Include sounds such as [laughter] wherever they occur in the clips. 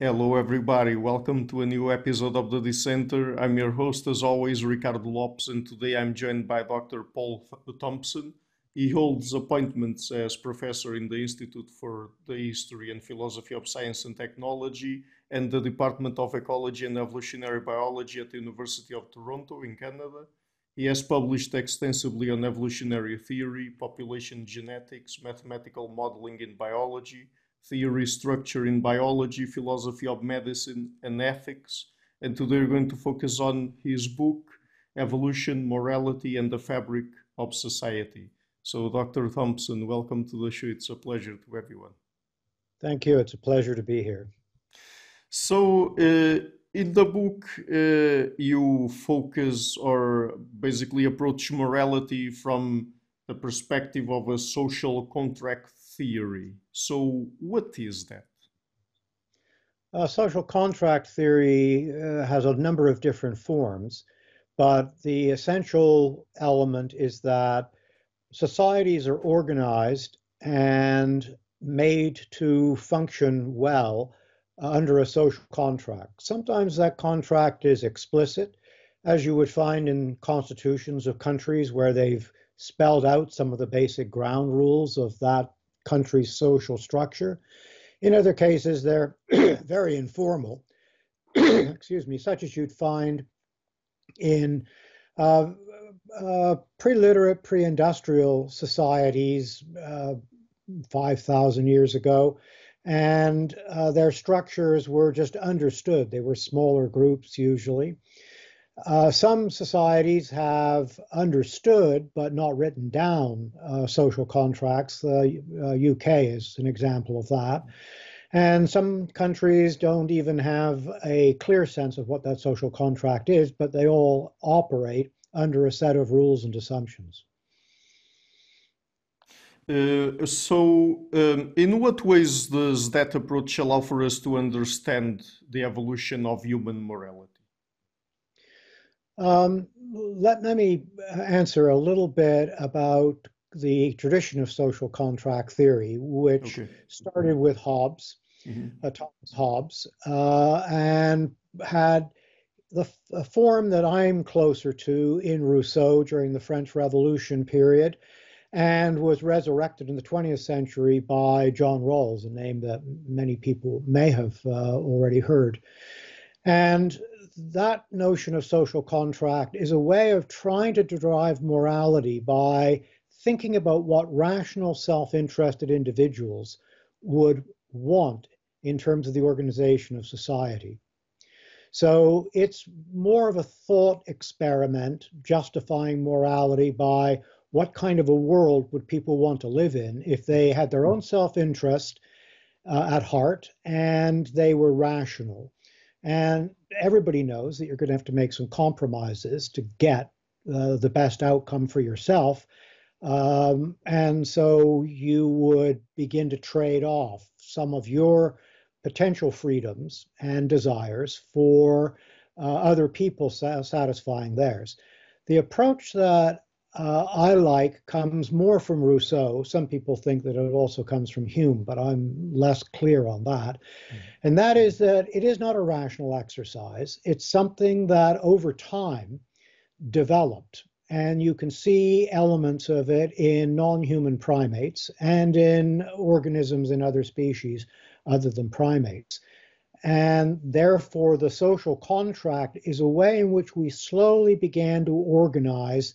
Hello, everybody. Welcome to a new episode of the Dissenter. I'm your host, as always, Ricardo Lopes, and today I'm joined by Dr. Paul Thompson. He holds appointments as professor in the Institute for the History and Philosophy of Science and Technology and the Department of Ecology and Evolutionary Biology at the University of Toronto in Canada. He has published extensively on evolutionary theory, population genetics, mathematical modeling in biology, theory structure in biology, philosophy of medicine, and ethics. And today we're going to focus on his book, Evolution, Morality, and the Fabric of Society. So, Dr. Thompson, welcome to the show. It's a pleasure to everyone. Thank you. It's a pleasure to be here. So, uh, in the book, uh, you focus or basically approach morality from the perspective of a social contract theory. So, what is that? Uh, social contract theory uh, has a number of different forms, but the essential element is that societies are organized and made to function well uh, under a social contract. Sometimes that contract is explicit, as you would find in constitutions of countries where they've spelled out some of the basic ground rules of that country's social structure. In other cases, they're [clears throat] very informal, [clears throat] excuse me, such as you'd find in uh, uh, pre-literate, pre-industrial societies uh, 5,000 years ago, and uh, their structures were just understood. They were smaller groups usually. Uh, some societies have understood but not written down uh, social contracts. The UK uh, is an example of that. And some countries don't even have a clear sense of what that social contract is, but they all operate under a set of rules and assumptions. Uh, so, um, in what ways does that approach allow for us to understand the evolution of human morality? Um, let, let me answer a little bit about the tradition of social contract theory, which okay. started with Hobbes, mm-hmm. uh, Thomas Hobbes, uh, and had the, the, form that I'm closer to in Rousseau during the French Revolution period, and was resurrected in the 20th century by John Rawls, a name that many people may have uh, already heard. And that notion of social contract is a way of trying to derive morality by thinking about what rational, self interested individuals would want in terms of the organization of society. So it's more of a thought experiment justifying morality by what kind of a world would people want to live in if they had their own self interest uh, at heart and they were rational. And everybody knows that you're going to have to make some compromises to get uh, the best outcome for yourself. Um, and so you would begin to trade off some of your potential freedoms and desires for uh, other people satisfying theirs. The approach that uh, I like comes more from Rousseau. Some people think that it also comes from Hume, but I'm less clear on that. Mm-hmm. And that is that it is not a rational exercise. It's something that over time developed. And you can see elements of it in non human primates and in organisms in other species other than primates. And therefore, the social contract is a way in which we slowly began to organize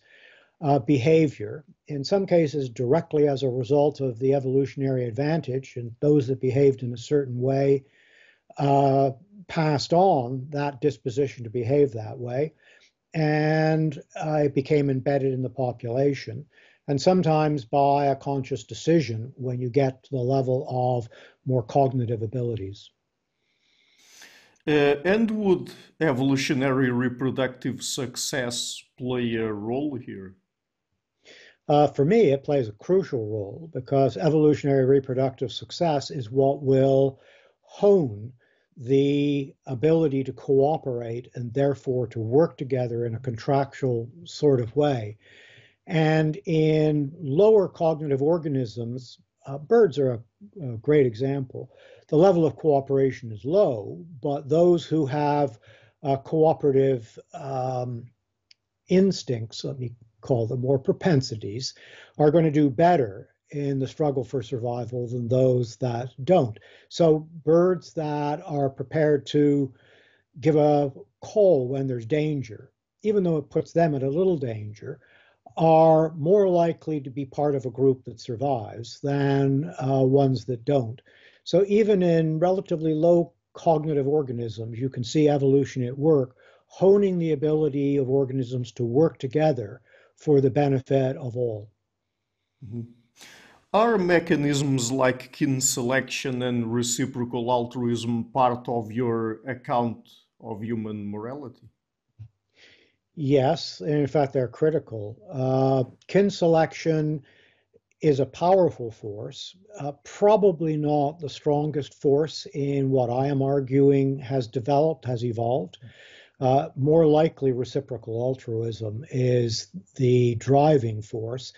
uh, behavior, in some cases directly as a result of the evolutionary advantage, and those that behaved in a certain way uh, passed on that disposition to behave that way, and uh, it became embedded in the population. And sometimes by a conscious decision when you get to the level of more cognitive abilities. Uh, and would evolutionary reproductive success play a role here? Uh, for me, it plays a crucial role because evolutionary reproductive success is what will hone the ability to cooperate and therefore to work together in a contractual sort of way. And in lower cognitive organisms, uh, birds are a, a, great example. the level of cooperation is low, but those who have uh, cooperative um, instincts, let me call them, or propensities, are going to do better in the struggle for survival than those that don't. So, birds that are prepared to give a call when there's danger, even though it puts them at a little danger, are more likely to be part of a group that survives than uh, ones that don't. So, even in relatively low cognitive organisms, you can see evolution at work, honing the ability of organisms to work together for the benefit of all. Mm-hmm. Are mechanisms like kin selection and reciprocal altruism part of your account of human morality? Yes, and in fact, they're critical. Uh, kin selection is a powerful force, uh, probably not the strongest force in what I am arguing has developed, has evolved. Uh, more likely, reciprocal altruism is the driving force.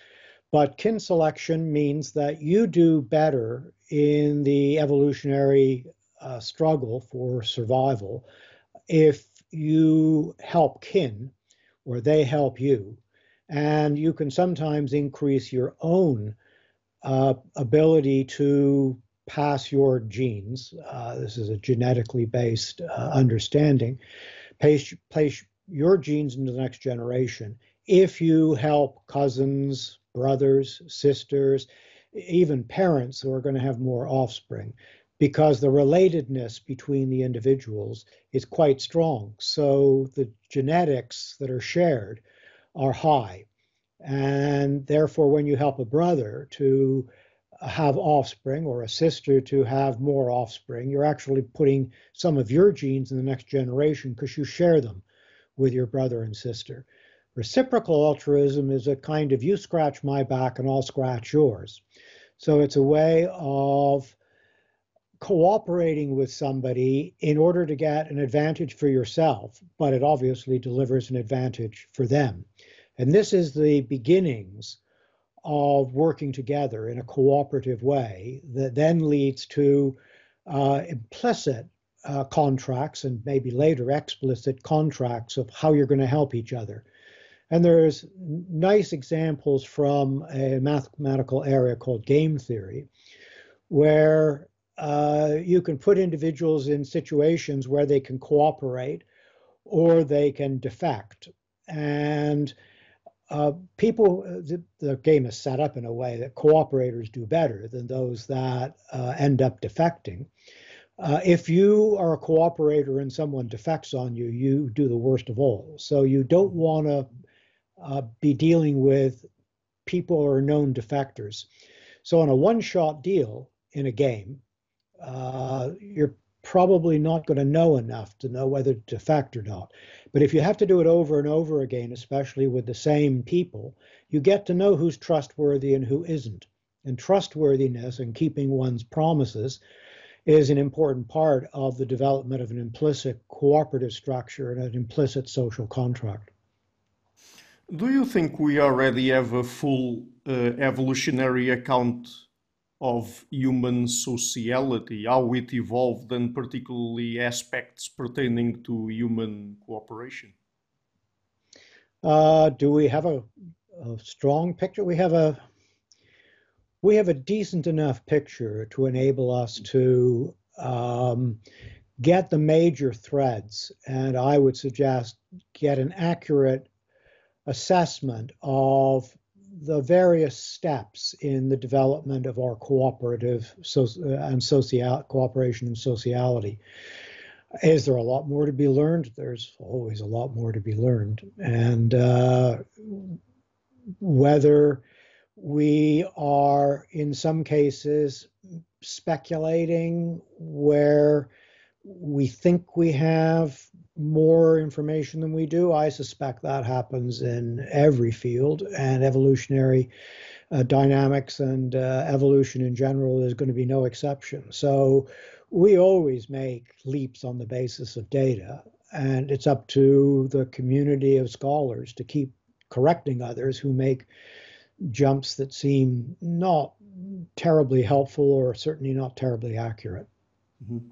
But kin selection means that you do better in the evolutionary uh, struggle for survival if you help kin or they help you. And you can sometimes increase your own uh, ability to pass your genes. Uh, this is a genetically based uh, understanding. Place, place your genes into the next generation if you help cousins, brothers, sisters, even parents who are going to have more offspring because the relatedness between the individuals is quite strong. So the genetics that are shared are high. And therefore, when you help a brother to have offspring or a sister to have more offspring, you're actually putting some of your genes in the next generation because you share them with your brother and sister. Reciprocal altruism is a kind of you scratch my back and I'll scratch yours. So it's a way of cooperating with somebody in order to get an advantage for yourself, but it obviously delivers an advantage for them. And this is the beginnings of working together in a cooperative way that then leads to uh, implicit uh, contracts and maybe later explicit contracts of how you're going to help each other. And there's nice examples from a mathematical area called game theory, where uh, you can put individuals in situations where they can cooperate or they can defect. And uh, people, the, the, game is set up in a way that cooperators do better than those that uh, end up defecting. Uh, if you are a cooperator and someone defects on you, you do the worst of all. So you don't want to uh, be dealing with people who are known defectors. So on a one-shot deal in a game, uh, you're probably not going to know enough to know whether to defect or not. But if you have to do it over and over again, especially with the same people, you get to know who's trustworthy and who isn't. And trustworthiness and keeping one's promises is an important part of the development of an implicit cooperative structure and an implicit social contract. Do you think we already have a full uh, evolutionary account of human sociality, how it evolved, and particularly aspects pertaining to human cooperation? Uh, do we have a, a strong picture? We have a we have a decent enough picture to enable us to um, get the major threads, and I would suggest get an accurate assessment of the various steps in the development of our cooperative so, uh, and social cooperation and sociality. Is there a lot more to be learned? There's always a lot more to be learned, and uh, whether we are in some cases speculating where we think we have more information than we do. I suspect that happens in every field, and evolutionary uh, dynamics and uh, evolution in general is going to be no exception. So we always make leaps on the basis of data, and it's up to the community of scholars to keep correcting others who make jumps that seem not terribly helpful or certainly not terribly accurate. Mm-hmm.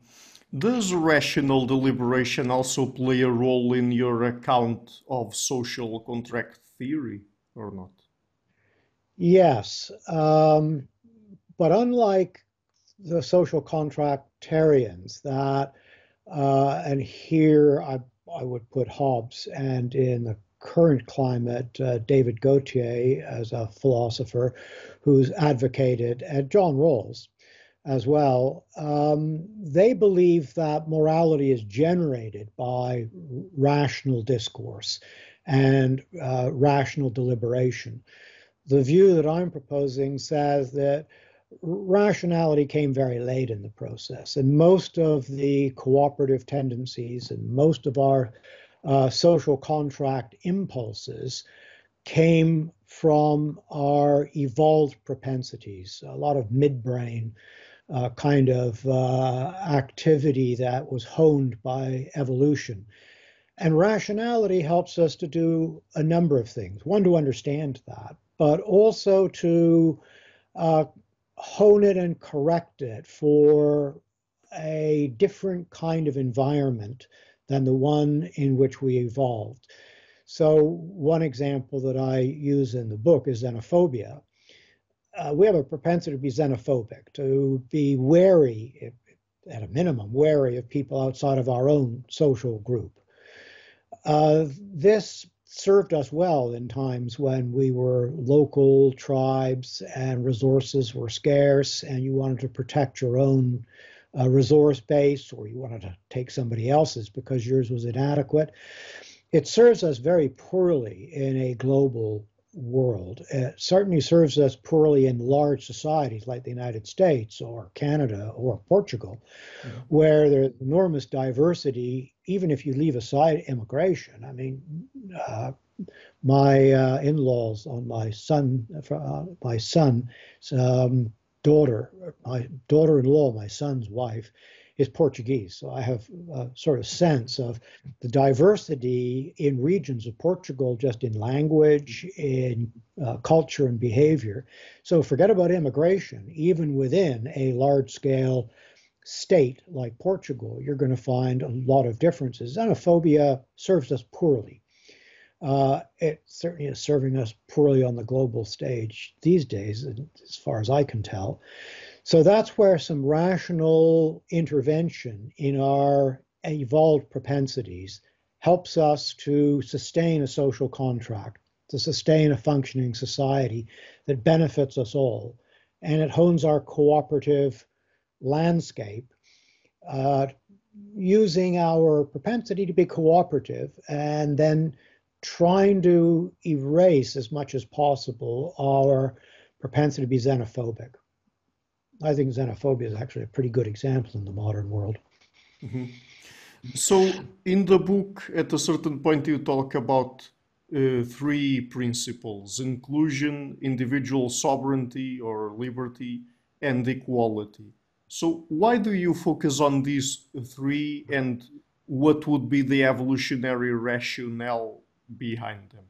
Does rational deliberation also play a role in your account of social contract theory or not? Yes. Um, but unlike the social contractarians that, uh, and here I, I would put Hobbes and in the current climate, uh, David Gauthier as a philosopher who's advocated, and John Rawls as well, um, they believe that morality is generated by rational discourse and uh, rational deliberation. The view that I'm proposing says that rationality came very late in the process, and most of the cooperative tendencies and most of our uh, social contract impulses came from our evolved propensities, a lot of midbrain uh, kind of uh, activity that was honed by evolution. And rationality helps us to do a number of things. One, to understand that, but also to uh, hone it and correct it for a different kind of environment than the one in which we evolved. So, one example that I use in the book is xenophobia. Uh, we have a propensity to be xenophobic, to be wary, at a minimum, wary of people outside of our own social group. Uh, this served us well in times when we were local tribes and resources were scarce and you wanted to protect your own uh, resource base or you wanted to take somebody else's because yours was inadequate. It serves us very poorly in a global world. It certainly serves us poorly in large societies like the United States or Canada or Portugal, mm-hmm. where there's enormous diversity, even if you leave aside immigration. I mean, uh, my uh, in-laws on my son, uh, my son's um, daughter, my daughter-in-law, my son's wife, is Portuguese. So I have a sort of sense of the diversity in regions of Portugal, just in language, in uh, culture, and behavior. So forget about immigration. Even within a large scale state like Portugal, you're going to find a lot of differences. Xenophobia serves us poorly. Uh, it certainly is serving us poorly on the global stage these days, as far as I can tell. So that's where some rational intervention in our evolved propensities helps us to sustain a social contract, to sustain a functioning society that benefits us all. And it hones our cooperative landscape uh, using our propensity to be cooperative and then trying to erase as much as possible our propensity to be xenophobic. I think xenophobia is actually a pretty good example in the modern world. Mm-hmm. So, in the book, at a certain point, you talk about uh, three principles inclusion, individual sovereignty or liberty, and equality. So, why do you focus on these three, and what would be the evolutionary rationale behind them?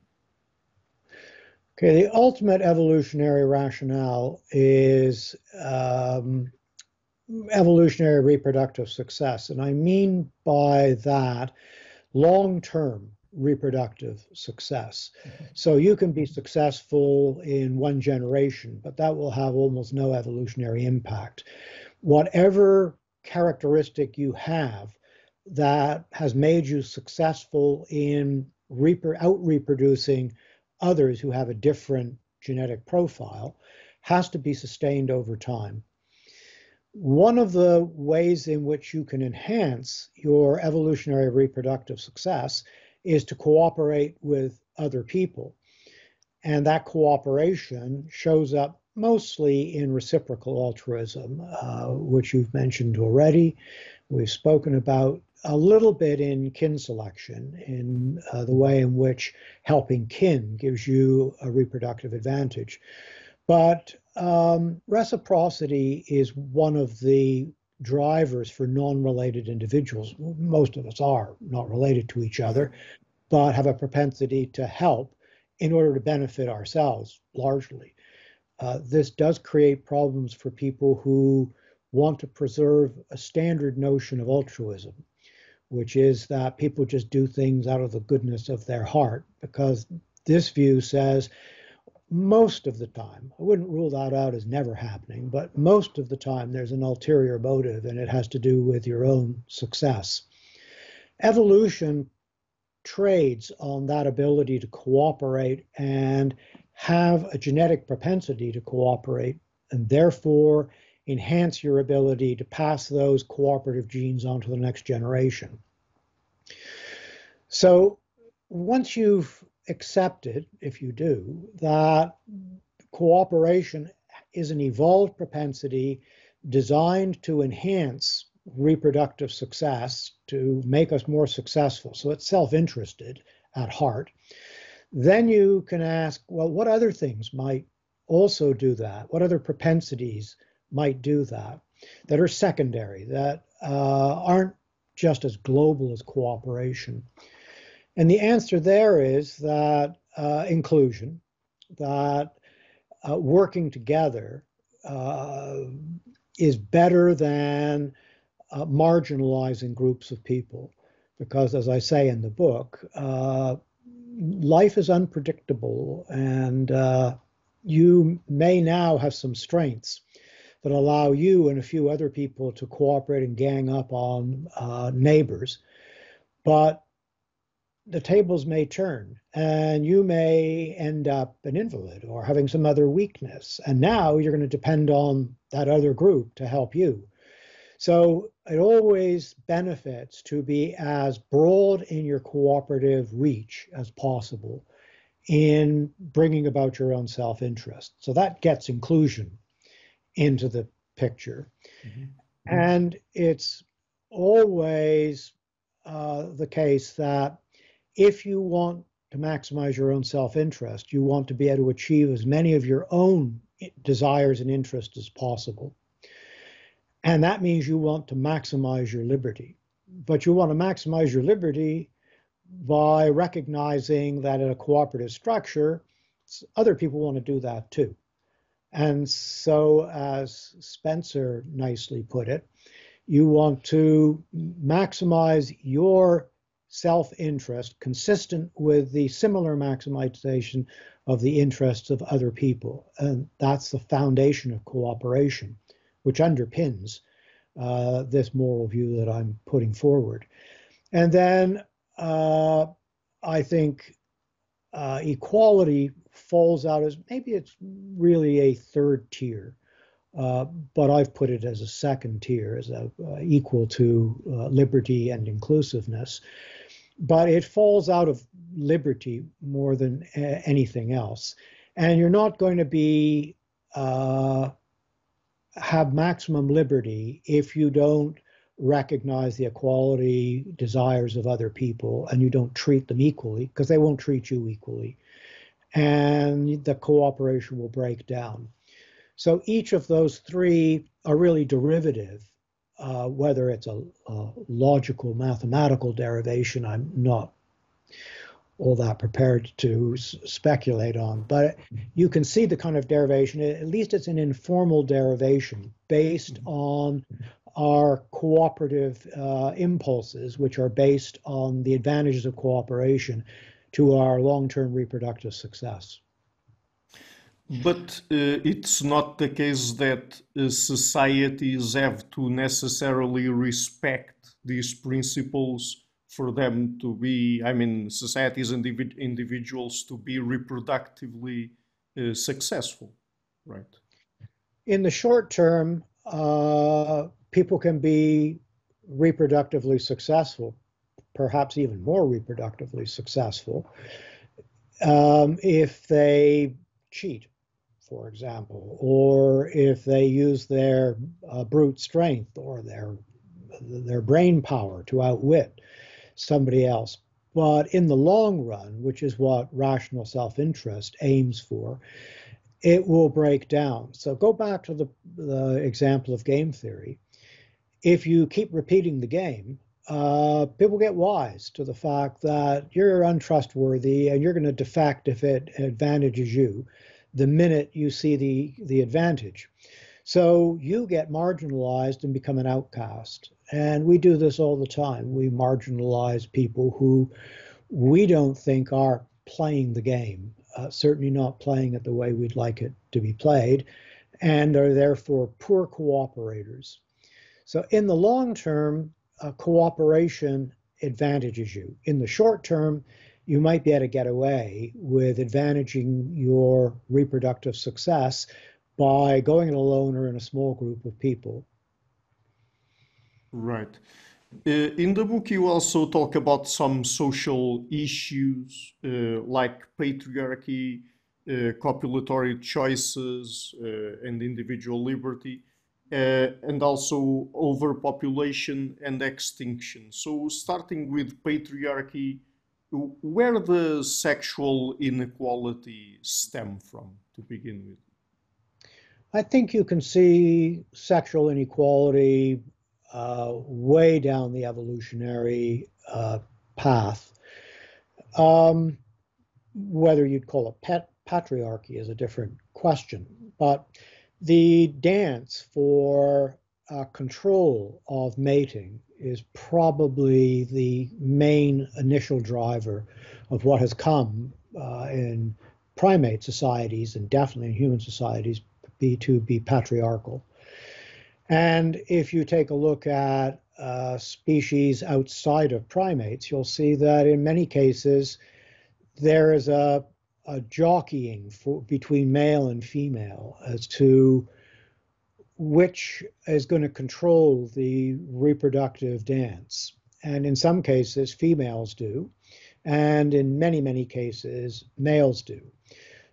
Okay, the ultimate evolutionary rationale is um, evolutionary reproductive success. And I mean by that long term reproductive success. Mm-hmm. So you can be successful in one generation, but that will have almost no evolutionary impact. Whatever characteristic you have that has made you successful in out reproducing others who have a different genetic profile has to be sustained over time. One of the ways in which you can enhance your evolutionary reproductive success is to cooperate with other people. And that cooperation shows up mostly in reciprocal altruism, uh, which you've mentioned already. We've spoken about a little bit in kin selection, in uh, the way in which helping kin gives you a reproductive advantage. But um, reciprocity is one of the drivers for non related individuals. Most of us are not related to each other, but have a propensity to help in order to benefit ourselves largely. Uh, this does create problems for people who want to preserve a standard notion of altruism, which is that people just do things out of the goodness of their heart, because this view says most of the time, I wouldn't rule that out as never happening, but most of the time there's an ulterior motive and it has to do with your own success. Evolution trades on that ability to cooperate and have a genetic propensity to cooperate and therefore enhance your ability to pass those cooperative genes on to the next generation. So once you've accepted, if you do, that cooperation is an evolved propensity designed to enhance reproductive success, to make us more successful. So it's self interested at heart. Then you can ask, well, what other things might also do that? What other propensities might do that that are secondary, that uh, aren't just as global as cooperation? And the answer there is that uh, inclusion, that uh, working together uh, is better than uh, marginalizing groups of people. Because, as I say in the book, uh, life is unpredictable, and you may now have some strengths that allow you and a few other people to cooperate and gang up on uh, neighbors. But the tables may turn and you may end up an invalid or having some other weakness. And now you're going to depend on that other group to help you. So it always benefits to be as broad in your cooperative reach as possible in bringing about your own self interest. So that gets inclusion into the picture. Mm-hmm. And it's always uh, the case that if you want to maximize your own self interest, you want to be able to achieve as many of your own desires and interests as possible. And that means you want to maximize your liberty. But you want to maximize your liberty by recognizing that in a cooperative structure, other people want to do that too. And so, as Spencer nicely put it, you want to maximize your self interest consistent with the similar maximization of the interests of other people. And that's the foundation of cooperation which underpins uh, this moral view that I'm putting forward. And then uh, I think uh, equality falls out as maybe it's really a third tier, uh, but I've put it as a second tier, as a, uh, equal to uh, liberty and inclusiveness. But it falls out of liberty more than anything else. And you're not going to be uh, have maximum liberty if you don't recognize the equality desires of other people and you don't treat them equally because they won't treat you equally and the cooperation will break down so each of those three are really derivative uh, whether it's a, a logical mathematical derivation i'm not all that prepared to s- speculate on. But you can see the kind of derivation, at least it's an informal derivation based mm-hmm. on our cooperative uh, impulses, which are based on the advantages of cooperation to our long term reproductive success. But uh, it's not the case that uh, societies have to necessarily respect these principles for them to be, I mean, societies and individ individuals to be reproductively uh, successful, right? In the short term, uh, people can be reproductively successful, perhaps even more reproductively successful, um, if they cheat, for example, or if they use their uh, brute strength or their their brain power to outwit somebody else. But in the long run, which is what rational self interest aims for, it will break down. So go back to the, the example of game theory. If you keep repeating the game, uh, people get wise to the fact that you're untrustworthy and you're going to defect if it advantages you the minute you see the, the advantage. So you get marginalized and become an outcast. And we do this all the time. We marginalize people who we don't think are playing the game, uh, certainly not playing it the way we'd like it to be played, and are therefore poor cooperators. So, in the long term, uh, cooperation advantages you. In the short term, you might be able to get away with advantaging your reproductive success by going it alone or in a small group of people. Right. Uh, in the book, you also talk about some social issues uh, like patriarchy, uh, copulatory choices, uh, and individual liberty, and also overpopulation and extinction. So, starting with patriarchy, where the sexual inequality stem from to begin with? I think you can see sexual inequality uh, way down the evolutionary uh, path. Um, whether you'd call it pet patriarchy is a different question, but the dance for uh, control of mating is probably the main initial driver of what has come uh, in primate societies and definitely in human societies be to be patriarchal. And if you take a look at uh, species outside of primates, you'll see that in many cases there is a, a jockeying for, between male and female as to which is going to control the reproductive dance. And in some cases, females do. And in many, many cases, males do.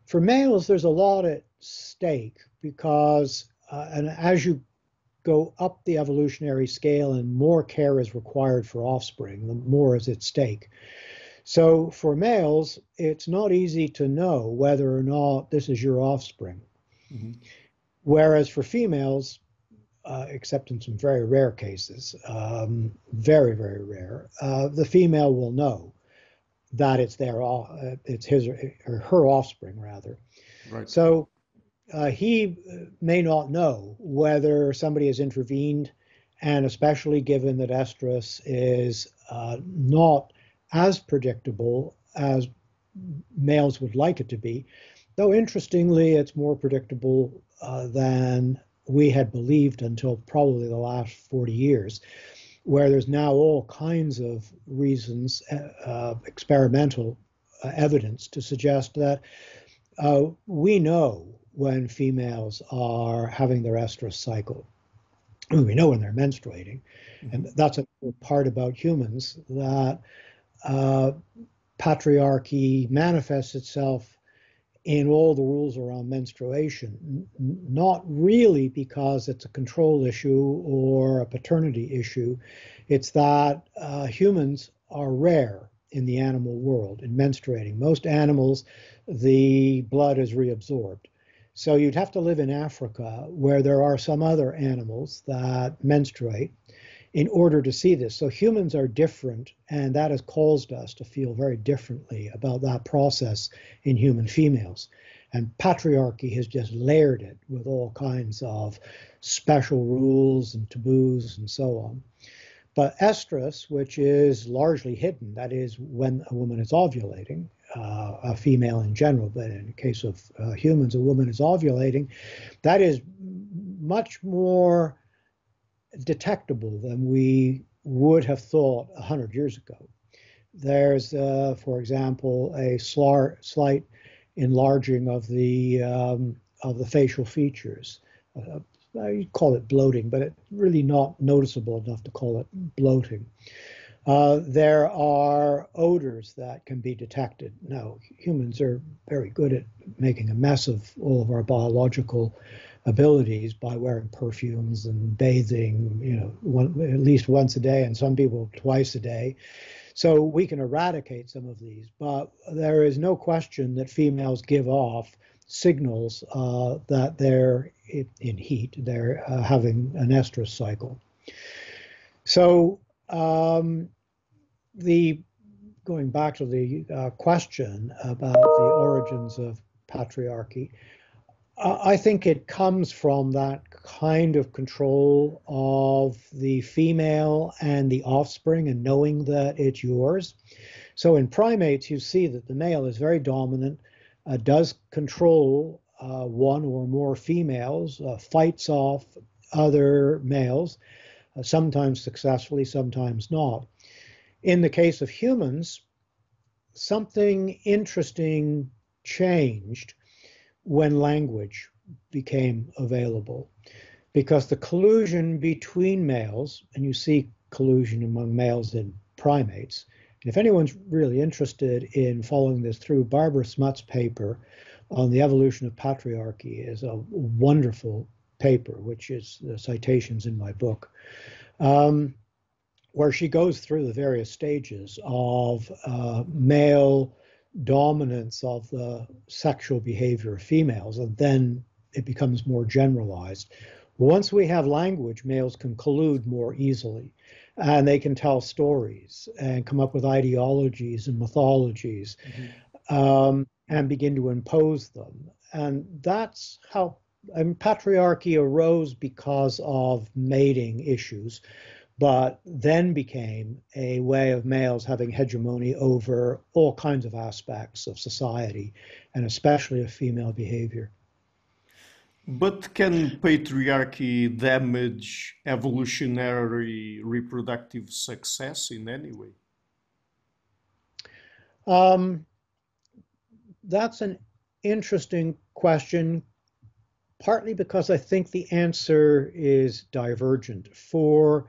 For males, there's a lot at stake because, uh, and as you go up the evolutionary scale and more care is required for offspring, the more is at stake. So for males, it's not easy to know whether or not this is your offspring. Mm-hmm. Whereas for females, uh, except in some very rare cases, um, very very rare, uh, the female will know that it's their uh, it's his or her offspring rather. Right. So uh, he may not know whether somebody has intervened, and especially given that estrus is uh, not as predictable as males would like it to be, though interestingly, it's more predictable uh, than we had believed until probably the last 40 years, where there's now all kinds of reasons, uh, uh experimental uh, evidence to suggest that uh, we know when females are having their estrous cycle. We know when they're menstruating, mm-hmm. and that's a part about humans that uh, patriarchy manifests itself in all the rules around menstruation, not really because it's a control issue or a paternity issue. It's that uh, humans are rare in the animal world in menstruating. Most animals, the blood is reabsorbed. So you'd have to live in Africa where there are some other animals that menstruate in order to see this. So humans are different, and that has caused us to feel very differently about that process in human females. And patriarchy has just layered it with all kinds of special rules and taboos and so on. But estrus, which is largely hidden, that is, when a woman is ovulating, uh, a female in general, but in the case of uh, humans, a woman is ovulating, that is much more detectable than we would have thought 100 years ago. There's, uh, for example, a slight enlarging of the um, of the facial features. Uh, I call it bloating, but it's really not noticeable enough to call it bloating. Uh, there are odors that can be detected. Now, humans are very good at making a mess of all of our biological abilities by wearing perfumes and bathing, you know, one, at least once a day, and some people twice a day. So we can eradicate some of these, but there is no question that females give off signals uh, that they're in heat, they're uh, having an estrus cycle. So um, the going back to the uh, question about the origins of patriarchy, I think it comes from that kind of control of the female and the offspring and knowing that it's yours. So in primates, you see that the male is very dominant, uh, does control uh, one or more females, uh, fights off other males, uh, sometimes successfully, sometimes not. In the case of humans, something interesting changed when language became available because the collusion between males, and you see collusion among males in primates. And if anyone's really interested in following this through, Barbara Smuts' paper on the evolution of patriarchy is a wonderful paper, which is the citations in my book, um, where she goes through the various stages of uh, male dominance of the sexual behavior of females, and then it becomes more generalized. Once we have language, males can collude more easily and they can tell stories and come up with ideologies and mythologies mm-hmm. um, and begin to impose them. And that's how I mean, patriarchy arose because of mating issues but then became a way of males having hegemony over all kinds of aspects of society, and especially of female behavior. But can patriarchy damage evolutionary reproductive success in any way? Um, that's an interesting question, partly because I think the answer is divergent. For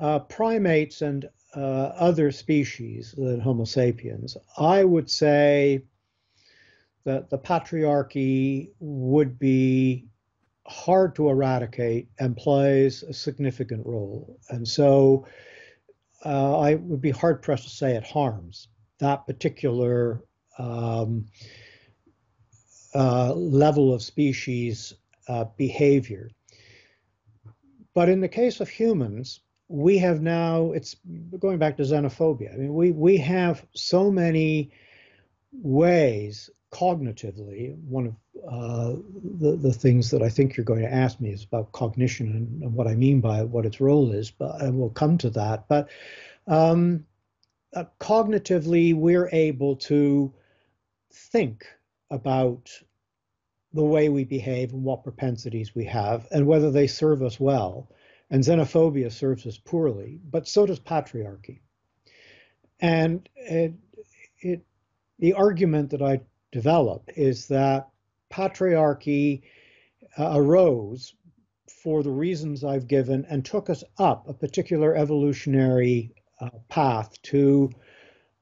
uh, primates and uh, other species than Homo sapiens, I would say that the patriarchy would be hard to eradicate and plays a significant role. And so uh, I would be hard pressed to say it harms that particular um, uh, level of species uh, behavior. But in the case of humans, we have now it's going back to xenophobia. I mean, we we have so many ways cognitively. One of uh, the the things that I think you're going to ask me is about cognition and, and what I mean by it, what its role is. But and we'll come to that. But um, uh, cognitively, we're able to think about the way we behave and what propensities we have and whether they serve us well and xenophobia serves us poorly, but so does patriarchy. And it, it, the argument that I develop is that patriarchy uh, arose for the reasons I've given and took us up a particular evolutionary uh, path to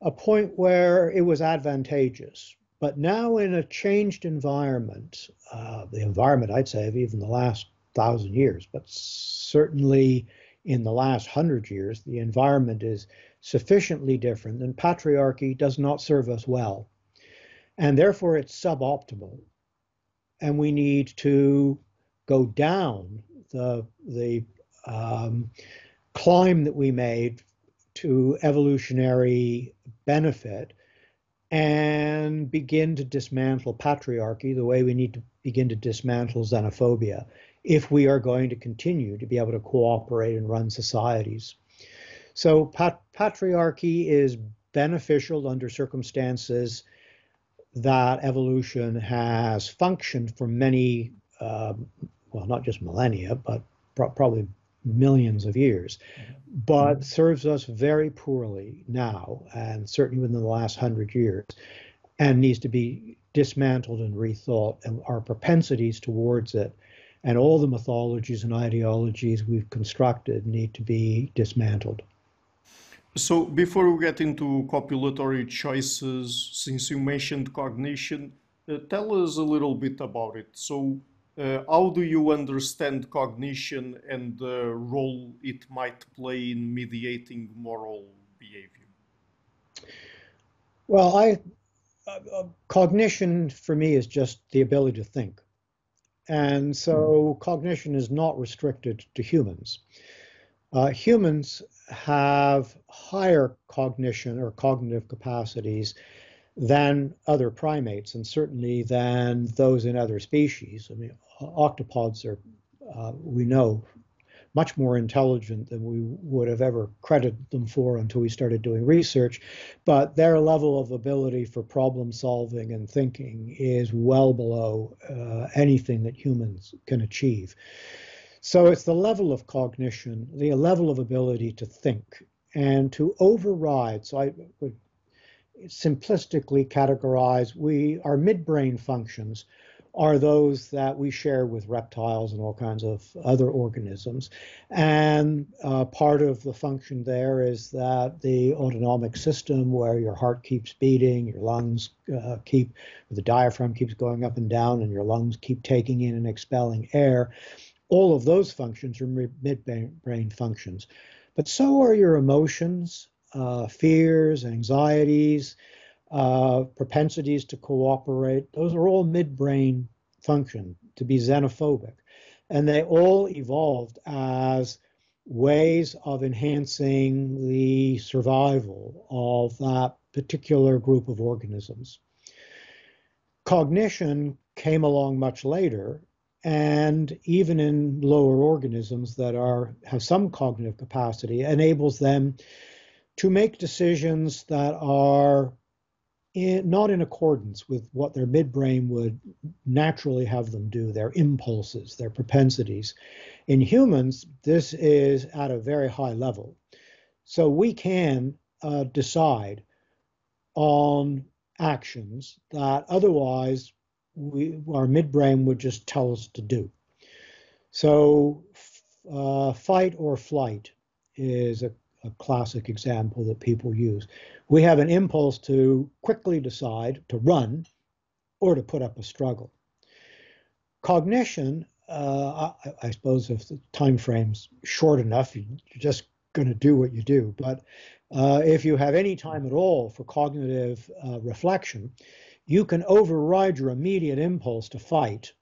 a point where it was advantageous. But now, in a changed environment, uh, the environment I'd say of even the last thousand years, but certainly in the last hundred years, the environment is sufficiently different, and patriarchy does not serve us well. And therefore, it's suboptimal. And we need to go down the, the um, climb that we made to evolutionary benefit and begin to dismantle patriarchy the way we need to begin to dismantle xenophobia if we are going to continue to be able to cooperate and run societies. So pat- patriarchy is beneficial under circumstances that evolution has functioned for many, um, well, not just millennia, but pro- probably millions of years, but serves us very poorly now, and certainly within the last hundred years, and needs to be dismantled and rethought. And our propensities towards it and all the mythologies and ideologies we've constructed need to be dismantled. So, before we get into copulatory choices, since you mentioned cognition, uh, tell us a little bit about it. So, uh, how do you understand cognition and the role it might play in mediating moral behavior? Well, I uh, uh cognition for me is just the ability to think. And so cognition is not restricted to humans. Uh, humans have higher cognition or cognitive capacities than other primates, and certainly than those in other species. I mean, octopods are, uh, we know, much more intelligent than we would have ever credited them for until we started doing research. But their level of ability for problem solving and thinking is well below uh, anything that humans can achieve. So it's the level of cognition, the level of ability to think and to override. So I would simplistically categorize we our midbrain functions are those that we share with reptiles and all kinds of other organisms. And uh, part of the function there is that the autonomic system, where your heart keeps beating, your lungs uh, keep, the diaphragm keeps going up and down, and your lungs keep taking in and expelling air, all of those functions are midbrain functions. But so are your emotions, uh, fears, anxieties, uh, propensities to cooperate. Those are all midbrain function to be xenophobic. And they all evolved as ways of enhancing the survival of that particular group of organisms. Cognition came along much later and even in lower organisms that are have some cognitive capacity enables them to make decisions that are in, not in accordance with what their midbrain would naturally have them do, their impulses, their propensities. In humans, this is at a very high level. So we can uh, decide on actions that otherwise we, our midbrain would just tell us to do. So, uh, fight or flight is a, a classic example that people use. We have an impulse to quickly decide to run or to put up a struggle. Cognition, uh, I, I, suppose, if the time frame's short enough, you're just going to do what you do. But uh, if you have any time at all for cognitive uh, reflection, you can override your immediate impulse to fight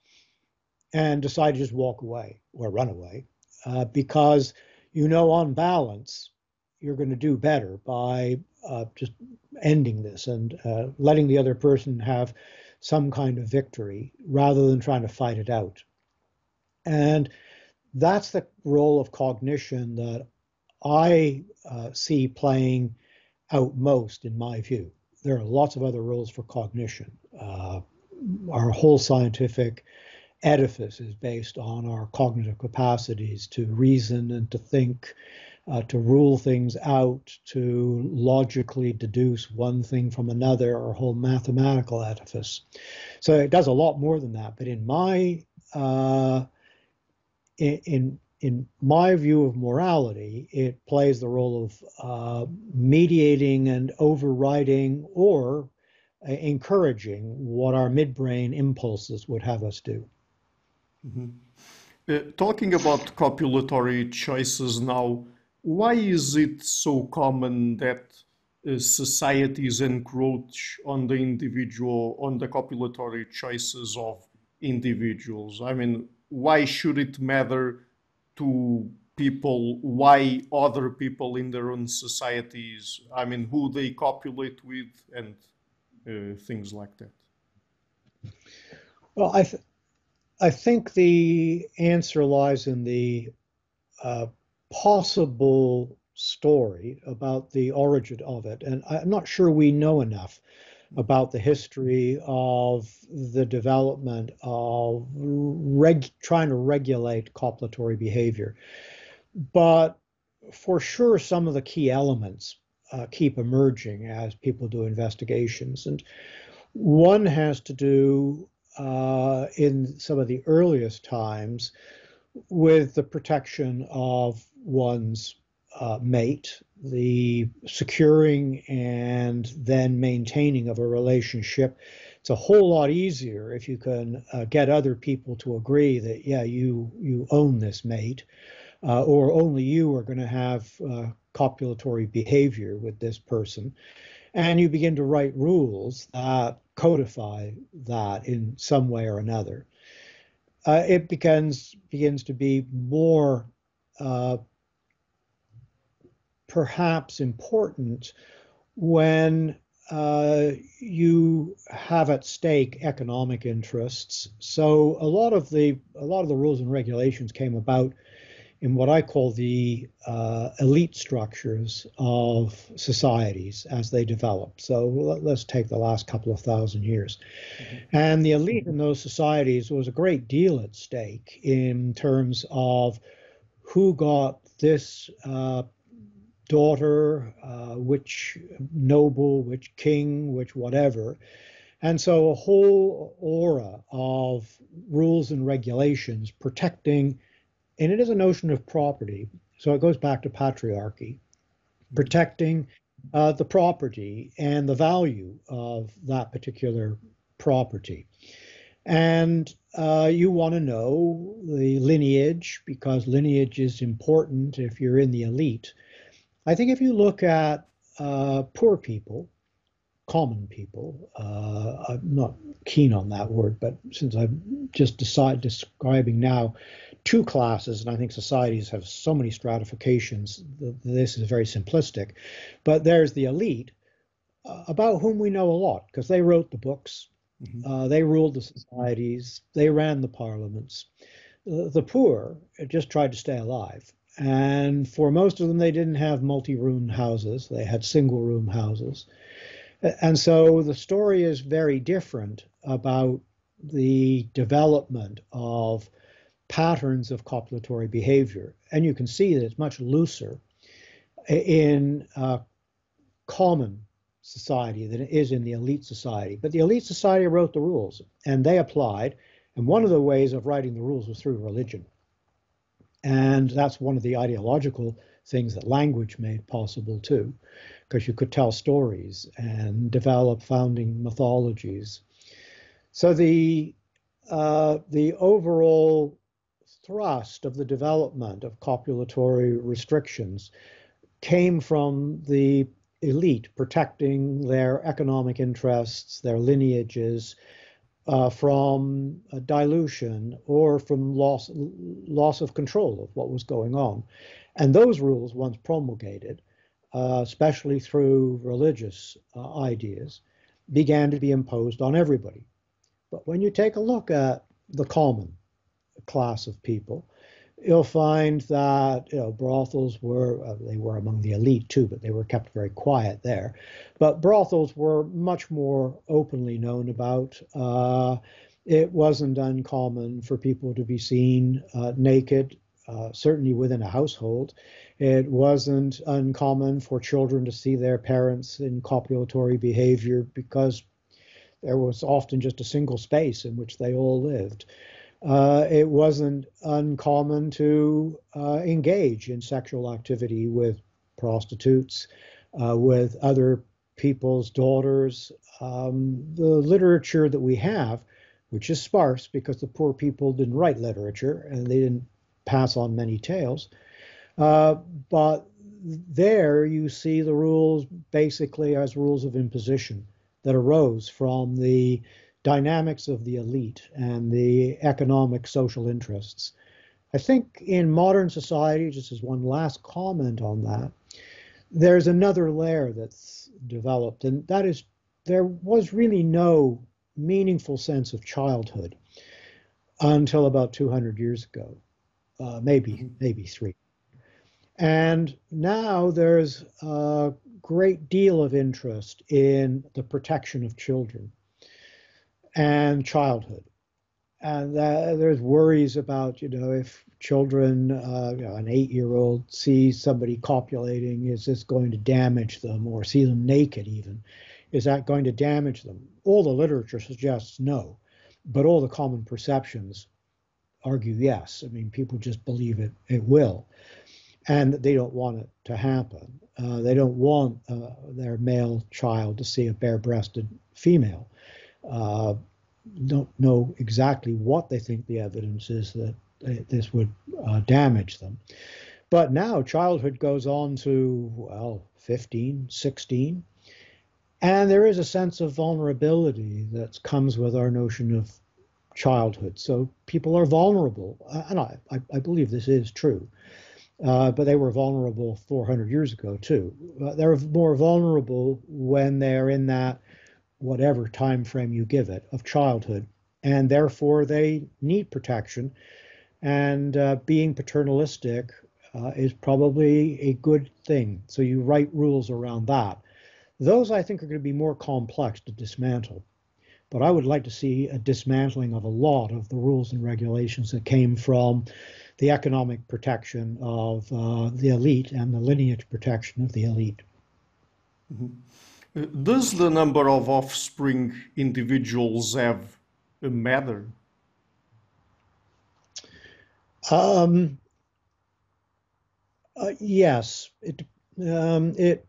and decide to just walk away or run away uh, because you know on balance you're going to do better by uh, just ending this and uh, letting the other person have some kind of victory rather than trying to fight it out. And that's the role of cognition that I uh, see playing out most in my view there are lots of other roles for cognition. Uh, our whole scientific edifice is based on our cognitive capacities to reason and to think, uh, to rule things out, to logically deduce one thing from another, our whole mathematical edifice. So it does a lot more than that. But in my uh, in, in in my view of morality, it plays the role of uh, mediating and overriding or uh, encouraging what our midbrain impulses would have us do. Mm-hmm. Uh, talking about copulatory choices now, why is it so common that uh, societies encroach on the individual, on the copulatory choices of individuals? I mean, why should it matter? to people why other people in their own societies, I mean, who they copulate with and uh, things like that? Well, I, th- I think the answer lies in the uh, possible story about the origin of it. And I'm not sure we know enough about the history of the development of reg- trying to regulate copulatory behavior. But for sure, some of the key elements uh, keep emerging as people do investigations. And one has to do uh, in some of the earliest times with the protection of one's uh, mate, the securing and then maintaining of a relationship. It's a whole lot easier if you can uh, get other people to agree that yeah, you you own this mate, uh, or only you are going to have uh, copulatory behavior with this person, and you begin to write rules that codify that in some way or another. Uh, it begins begins to be more uh, perhaps important when uh, you have at stake economic interests. So a lot of the a lot of the rules and regulations came about in what I call the uh, elite structures of societies as they developed. So let, us take the last couple of thousand years. Mm-hmm. And the elite in those societies was a great deal at stake in terms of who got this uh, daughter, uh, which noble, which king, which whatever. And so a whole aura of rules and regulations protecting and it is a notion of property. So it goes back to patriarchy, protecting uh, the property and the value of that particular property. And uh, you want to know the lineage because lineage is important if you're in the elite. I think if you look at uh, poor people, common people, uh, I'm not keen on that word, but since I'm just decide, describing now two classes, and I think societies have so many stratifications. This is very simplistic, but there's the elite, uh, about whom we know a lot because they wrote the books, mm-hmm. uh, they ruled the societies, they ran the parliaments. The poor just tried to stay alive. And for most of them, they didn't have multi room houses, they had single room houses. And so the story is very different about the development of patterns of copulatory behavior. And you can see that it's much looser in uh, common society than it is in the elite society. But the elite society wrote the rules and they applied. And one of the ways of writing the rules was through religion. And that's one of the ideological things that language made possible too, because you could tell stories and develop founding mythologies. So the uh, the overall thrust of the development of copulatory restrictions came from the elite protecting their economic interests, their lineages, uh, from dilution or from loss loss of control of what was going on. And those rules, once promulgated, uh, especially through religious uh, ideas, began to be imposed on everybody. But when you take a look at the common, class of people. You'll find that you know brothels were uh, they were among the elite too, but they were kept very quiet there. But brothels were much more openly known about. Uh, it wasn't uncommon for people to be seen uh, naked, uh, certainly within a household. It wasn't uncommon for children to see their parents in copulatory behavior because there was often just a single space in which they all lived uh, it wasn't uncommon to uh, engage in sexual activity with prostitutes, uh, with other people's daughters. Um, the literature that we have, which is sparse because the poor people didn't write literature and they didn't pass on many tales, uh, but there you see the rules basically as rules of imposition that arose from the dynamics of the elite and the economic social interests. I think in modern society, just as one last comment on that, there's another layer that's developed, and that is there was really no meaningful sense of childhood until about 200 years ago, uh, maybe mm-hmm. maybe three. And now there's a great deal of interest in the protection of children and childhood. And there's worries about, you know, if children, uh, you know, an eight-year-old sees somebody copulating, is this going to damage them, or see them naked even? Is that going to damage them? All the literature suggests no, but all the common perceptions argue yes. I mean, people just believe it it will, and they don't want it to happen. Uh, they don't want uh, their male child to see a bare-breasted female uh, don't know exactly what they think the evidence is that this would uh, damage them. But now childhood goes on to, well, 15, 16. And there is a sense of vulnerability that comes with our notion of childhood. So people are vulnerable. And I, I believe this is true. Uh, but they were vulnerable 400 years ago too. Uh, they're more vulnerable when they're in that whatever time frame you give it of childhood, and therefore they need protection. And uh, being paternalistic uh, is probably a good thing. So you write rules around that. Those I think are going to be more complex to dismantle. But I would like to see a dismantling of a lot of the rules and regulations that came from the economic protection of uh, the elite and the lineage protection of the elite. Mm-hmm. Does the number of offspring individuals have a matter? Um, uh, yes, it um, it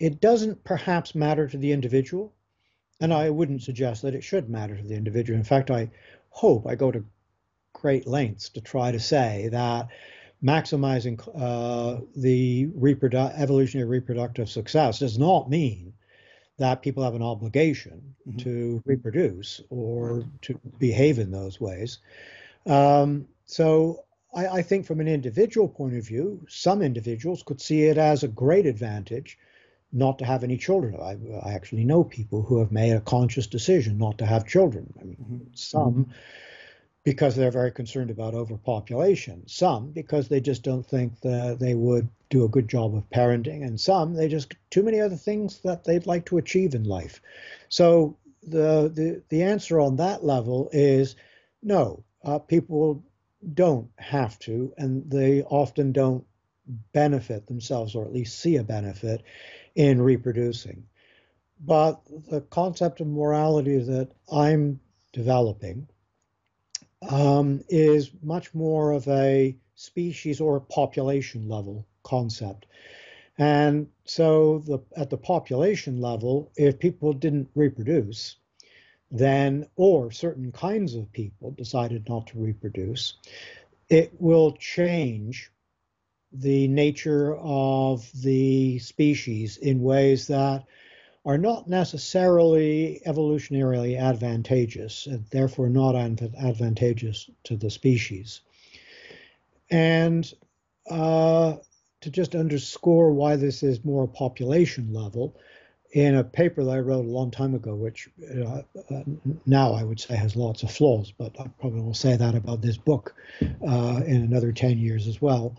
it doesn't perhaps matter to the individual, and I wouldn't suggest that it should matter to the individual. In fact, I hope I go to great lengths to try to say that maximizing uh, the reprodu- evolutionary reproductive success does not mean that people have an obligation mm-hmm. to reproduce or to behave in those ways. Um, so I, I, think from an individual point of view, some individuals could see it as a great advantage not to have any children. I, I, actually know people who have made a conscious decision not to have children. I mean, mm-hmm. some because they're very concerned about overpopulation, some because they just don't think that they would do a good job of parenting, and some they just too many other things that they'd like to achieve in life. So the the the answer on that level is no. Uh, people don't have to, and they often don't benefit themselves, or at least see a benefit in reproducing. But the concept of morality that I'm developing um, is much more of a species or population level concept. And so the, at the population level, if people didn't reproduce, then, or certain kinds of people decided not to reproduce, it will change the nature of the species in ways that are not necessarily evolutionarily advantageous and therefore not advantageous to the species. And uh, to just underscore why this is more a population level, in a paper that I wrote a long time ago, which uh, uh, now I would say has lots of flaws, but I probably will say that about this book uh, in another 10 years as well.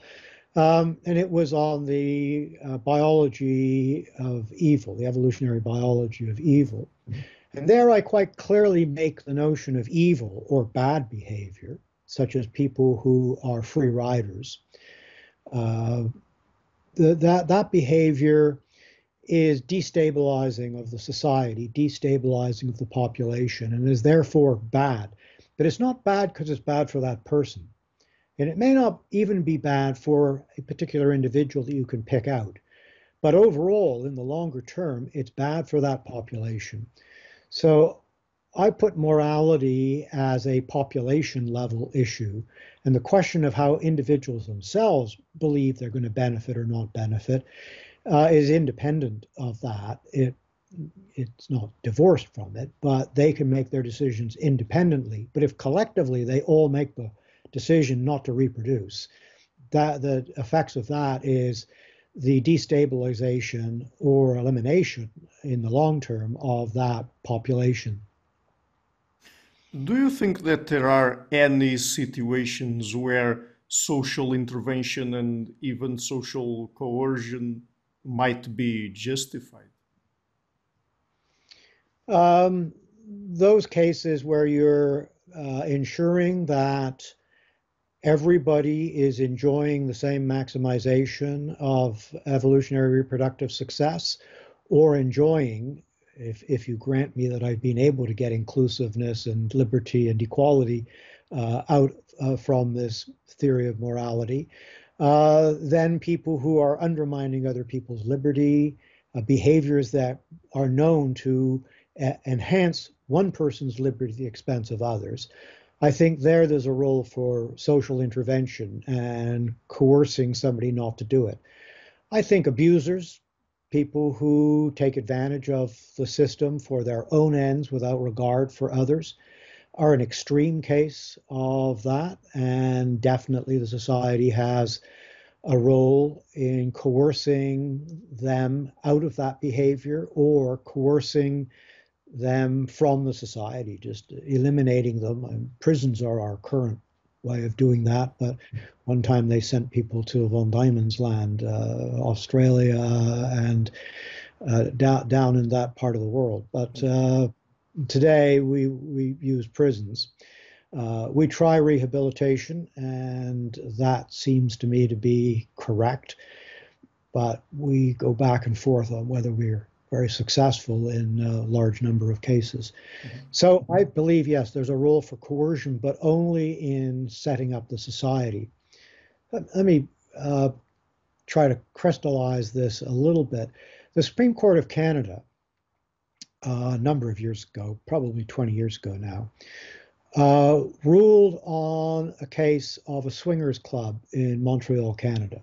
Um, and it was on the uh, biology of evil, the evolutionary biology of evil. And there I quite clearly make the notion of evil or bad behavior, such as people who are free riders. Uh, the, that, that behavior is destabilizing of the society, destabilizing of the population, and is therefore bad. But it's not bad because it's bad for that person. And it may not even be bad for a particular individual that you can pick out. But overall, in the longer term, it's bad for that population. So I put morality as a population level issue. And the question of how individuals themselves believe they're going to benefit or not benefit uh, is independent of that. It it's not divorced from it, but they can make their decisions independently. But if collectively they all make the decision not to reproduce, that the effects of that is the destabilization or elimination in the long term of that population. Do you think that there are any situations where social intervention and even social coercion might be justified? Um, those cases where you're uh, ensuring that everybody is enjoying the same maximization of evolutionary reproductive success or enjoying if, if you grant me that I've been able to get inclusiveness and liberty and equality uh, out uh, from this theory of morality, uh, then people who are undermining other people's liberty, uh, behaviors that are known to uh, enhance one person's liberty at the expense of others, I think there there's a role for social intervention and coercing somebody not to do it. I think abusers, people who take advantage of the system for their own ends without regard for others, are an extreme case of that. And definitely the society has a role in coercing them out of that behavior or coercing them from the society, just eliminating them. And prisons are our current way of doing that. But one time they sent people to Van Diemen's Land, uh, Australia, and uh, down down in that part of the world. But uh, today we we use prisons. Uh, we try rehabilitation, and that seems to me to be correct. But we go back and forth on whether we're very successful in a large number of cases. Mm-hmm. So I believe, yes, there's a role for coercion, but only in setting up the society. Let me uh, try to crystallize this a little bit. The Supreme Court of Canada, uh, a number of years ago, probably 20 years ago now, uh, ruled on a case of a swingers club in Montreal, Canada.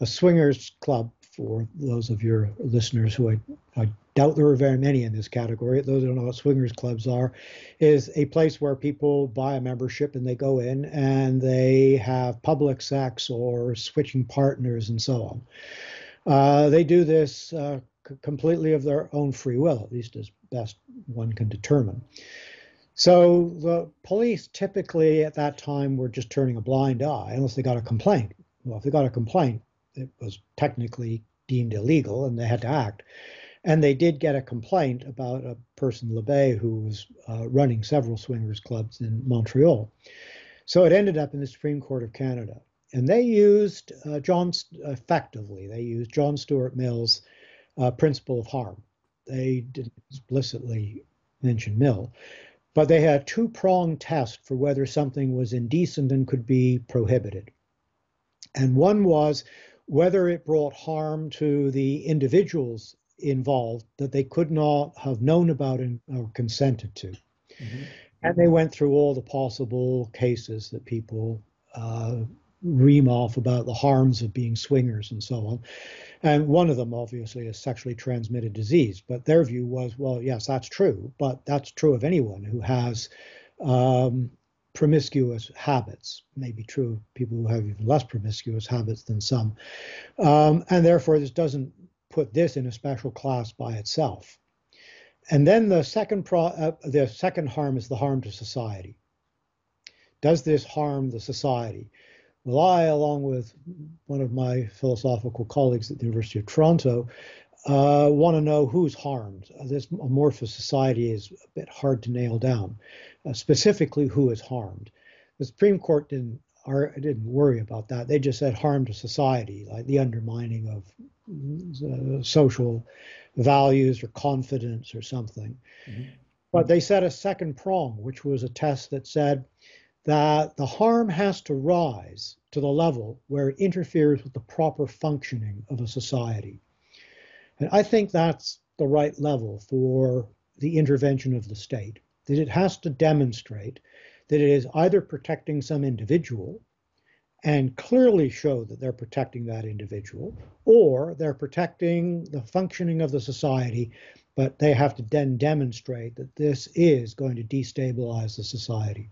A swingers club for those of your listeners who I, I, doubt there are very many in this category, those who don't know what swingers clubs are, is a place where people buy a membership and they go in and they have public sex or switching partners and so on. Uh, they do this uh, c- completely of their own free will, at least as best one can determine. So the police typically at that time were just turning a blind eye unless they got a complaint. Well, if they got a complaint, it was technically deemed illegal and they had to act. And they did get a complaint about a person, Labaye, who was uh, running several swingers clubs in Montreal. So it ended up in the Supreme Court of Canada. And they used uh, John, effectively, they used John Stuart Mill's uh, principle of harm. They didn't explicitly mention Mill, but they had a two pronged test for whether something was indecent and could be prohibited. And one was whether it brought harm to the individuals involved that they could not have known about and, or consented to. Mm-hmm. And they went through all the possible cases that people uh, ream off about the harms of being swingers and so on. And one of them, obviously, is sexually transmitted disease. But their view was, well, yes, that's true, but that's true of anyone who has um, promiscuous habits. May be true of people who have even less promiscuous habits than some. Um, and therefore, this doesn't put this in a special class by itself. And then the second pro- uh, the second harm is the harm to society. Does this harm the society? Well, I, along with one of my philosophical colleagues at the University of Toronto, uh, want to know who's harmed. This amorphous society is a bit hard to nail down uh, specifically who is harmed. The Supreme Court didn't didn't worry about that. They just said harm to society, like the undermining of uh, social values or confidence or something. Mm-hmm. But they set a second prong, which was a test that said that the harm has to rise to the level where it interferes with the proper functioning of a society. And I think that's the right level for the intervention of the state that it has to demonstrate that it is either protecting some individual and clearly show that they're protecting that individual, or they're protecting the functioning of the society, but they have to then demonstrate that this is going to destabilize the society.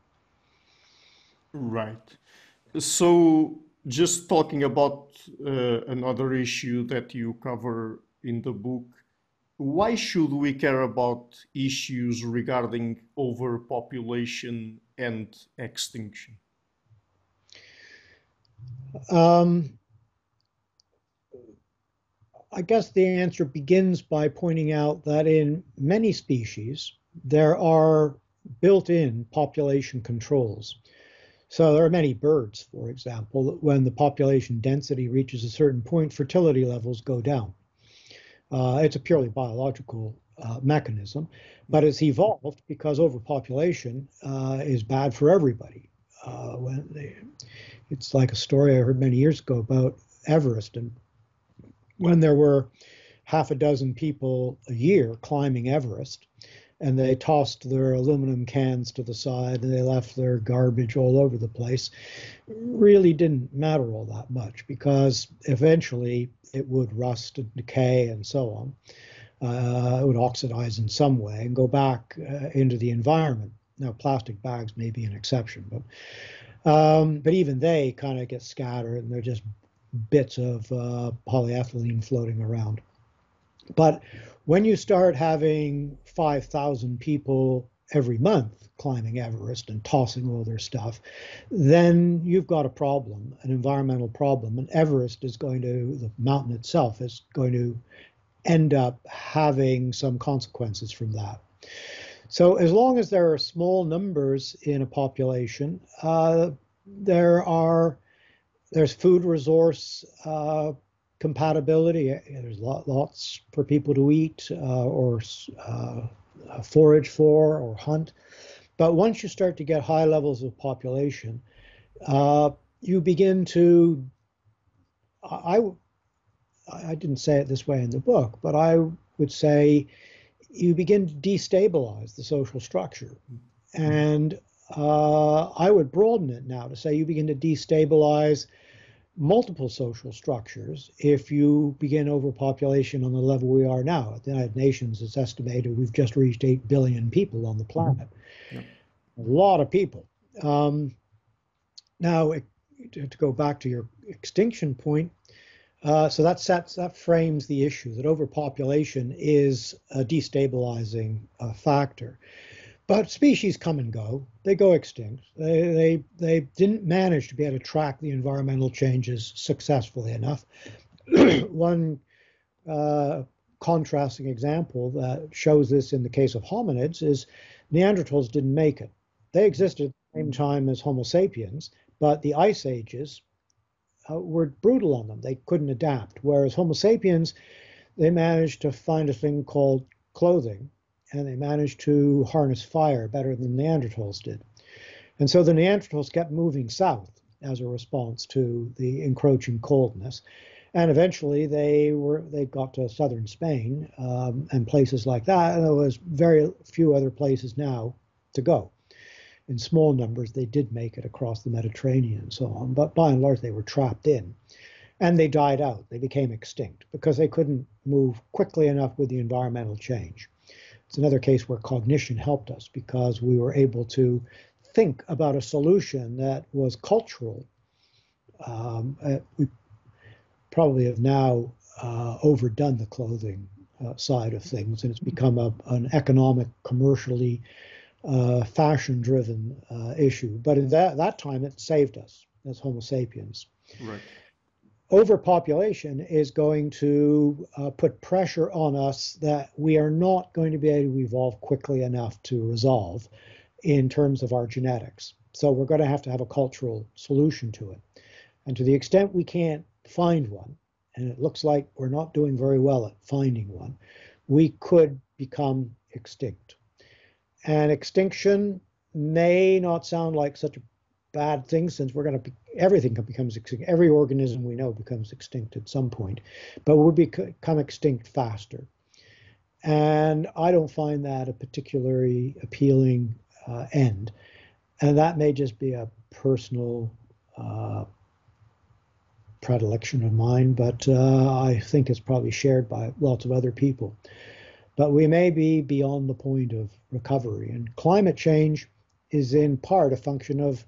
Right. So, just talking about uh, another issue that you cover in the book why should we care about issues regarding overpopulation and extinction? Um, I guess the answer begins by pointing out that in many species, there are built in population controls. So there are many birds, for example, that when the population density reaches a certain point, fertility levels go down. Uh, it's a purely biological uh, mechanism, but it's evolved because overpopulation uh, is bad for everybody. Uh, they, it's like a story I heard many years ago about Everest, and when there were half a dozen people a year climbing Everest, and they tossed their aluminum cans to the side and they left their garbage all over the place really didn't matter all that much because eventually it would rust and decay and so on. Uh, it would oxidize in some way and go back uh, into the environment. Now, plastic bags may be an exception, but um, but even they kind of get scattered and they're just bits of uh, polyethylene floating around. But when you start having 5,000 people every month climbing Everest and tossing all their stuff, then you've got a problem, an environmental problem. And Everest is going to, the mountain itself is going to end up having some consequences from that. So as long as there are small numbers in a population, uh, there are there's food resource uh, compatibility. There's lots for people to eat uh, or uh, forage for or hunt. But once you start to get high levels of population, uh, you begin to I I didn't say it this way in the book, but I would say you begin to destabilize the social structure. And uh, I would broaden it now to say you begin to destabilize multiple social structures if you begin overpopulation on the level we are now. At the United Nations, it's estimated we've just reached 8 billion people on the planet. A lot of people. Um, now, to go back to your extinction point, uh, so that sets that frames the issue that overpopulation is a destabilizing uh, factor. But species come and go; they go extinct. They they they didn't manage to be able to track the environmental changes successfully enough. [clears throat] One uh, contrasting example that shows this in the case of hominids is Neanderthals didn't make it. They existed at the same time as Homo sapiens, but the ice ages uh, were brutal on them. They couldn't adapt. Whereas Homo sapiens, they managed to find a thing called clothing, and they managed to harness fire better than Neanderthals did. And so the Neanderthals kept moving south as a response to the encroaching coldness. And eventually they were they got to southern Spain um, and places like that. And there was very few other places now to go in small numbers, they did make it across the Mediterranean and so on, but by and large, they were trapped in. And they died out. They became extinct because they couldn't move quickly enough with the environmental change. It's another case where cognition helped us because we were able to think about a solution that was cultural. Um, uh, we probably have now uh, overdone the clothing uh, side of things, and it's become a, an economic, commercially uh, fashion driven uh, issue. But in that, that time, it saved us as Homo sapiens. Right. Overpopulation is going to uh, put pressure on us that we are not going to be able to evolve quickly enough to resolve in terms of our genetics. So we're going to have to have a cultural solution to it. And to the extent we can't find one, and it looks like we're not doing very well at finding one, we could become extinct. And extinction may not sound like such a bad thing since we're going to everything becomes extinct. Every organism we know becomes extinct at some point, but we'll become extinct faster. And I don't find that a particularly appealing uh, end. And that may just be a personal uh, predilection of mine, but uh, I think it's probably shared by lots of other people but we may be beyond the point of recovery. And climate change is in part a function of